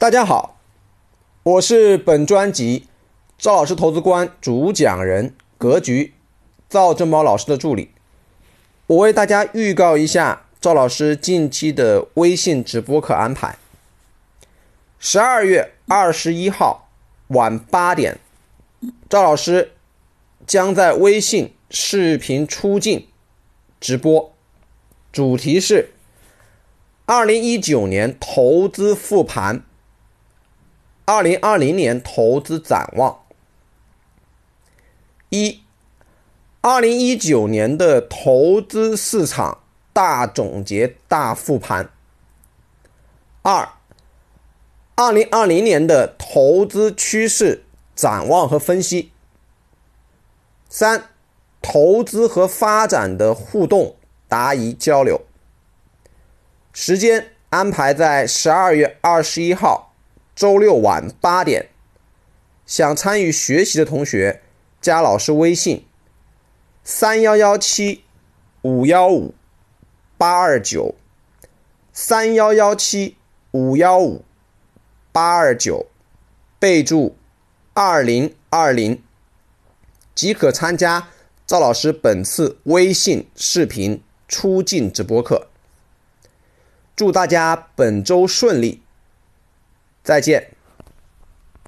大家好，我是本专辑赵老师投资观主讲人格局赵正宝老师的助理。我为大家预告一下赵老师近期的微信直播课安排。十二月二十一号晚八点，赵老师将在微信视频出镜直播，主题是二零一九年投资复盘。二零二零年投资展望：一、二零一九年的投资市场大总结大复盘；二、二零二零年的投资趋势展望和分析；三、投资和发展的互动答疑交流。时间安排在十二月二十一号。周六晚八点，想参与学习的同学，加老师微信：三幺幺七五幺五八二九，三幺幺七五幺五八二九，备注二零二零，即可参加赵老师本次微信视频出镜直播课。祝大家本周顺利！再见。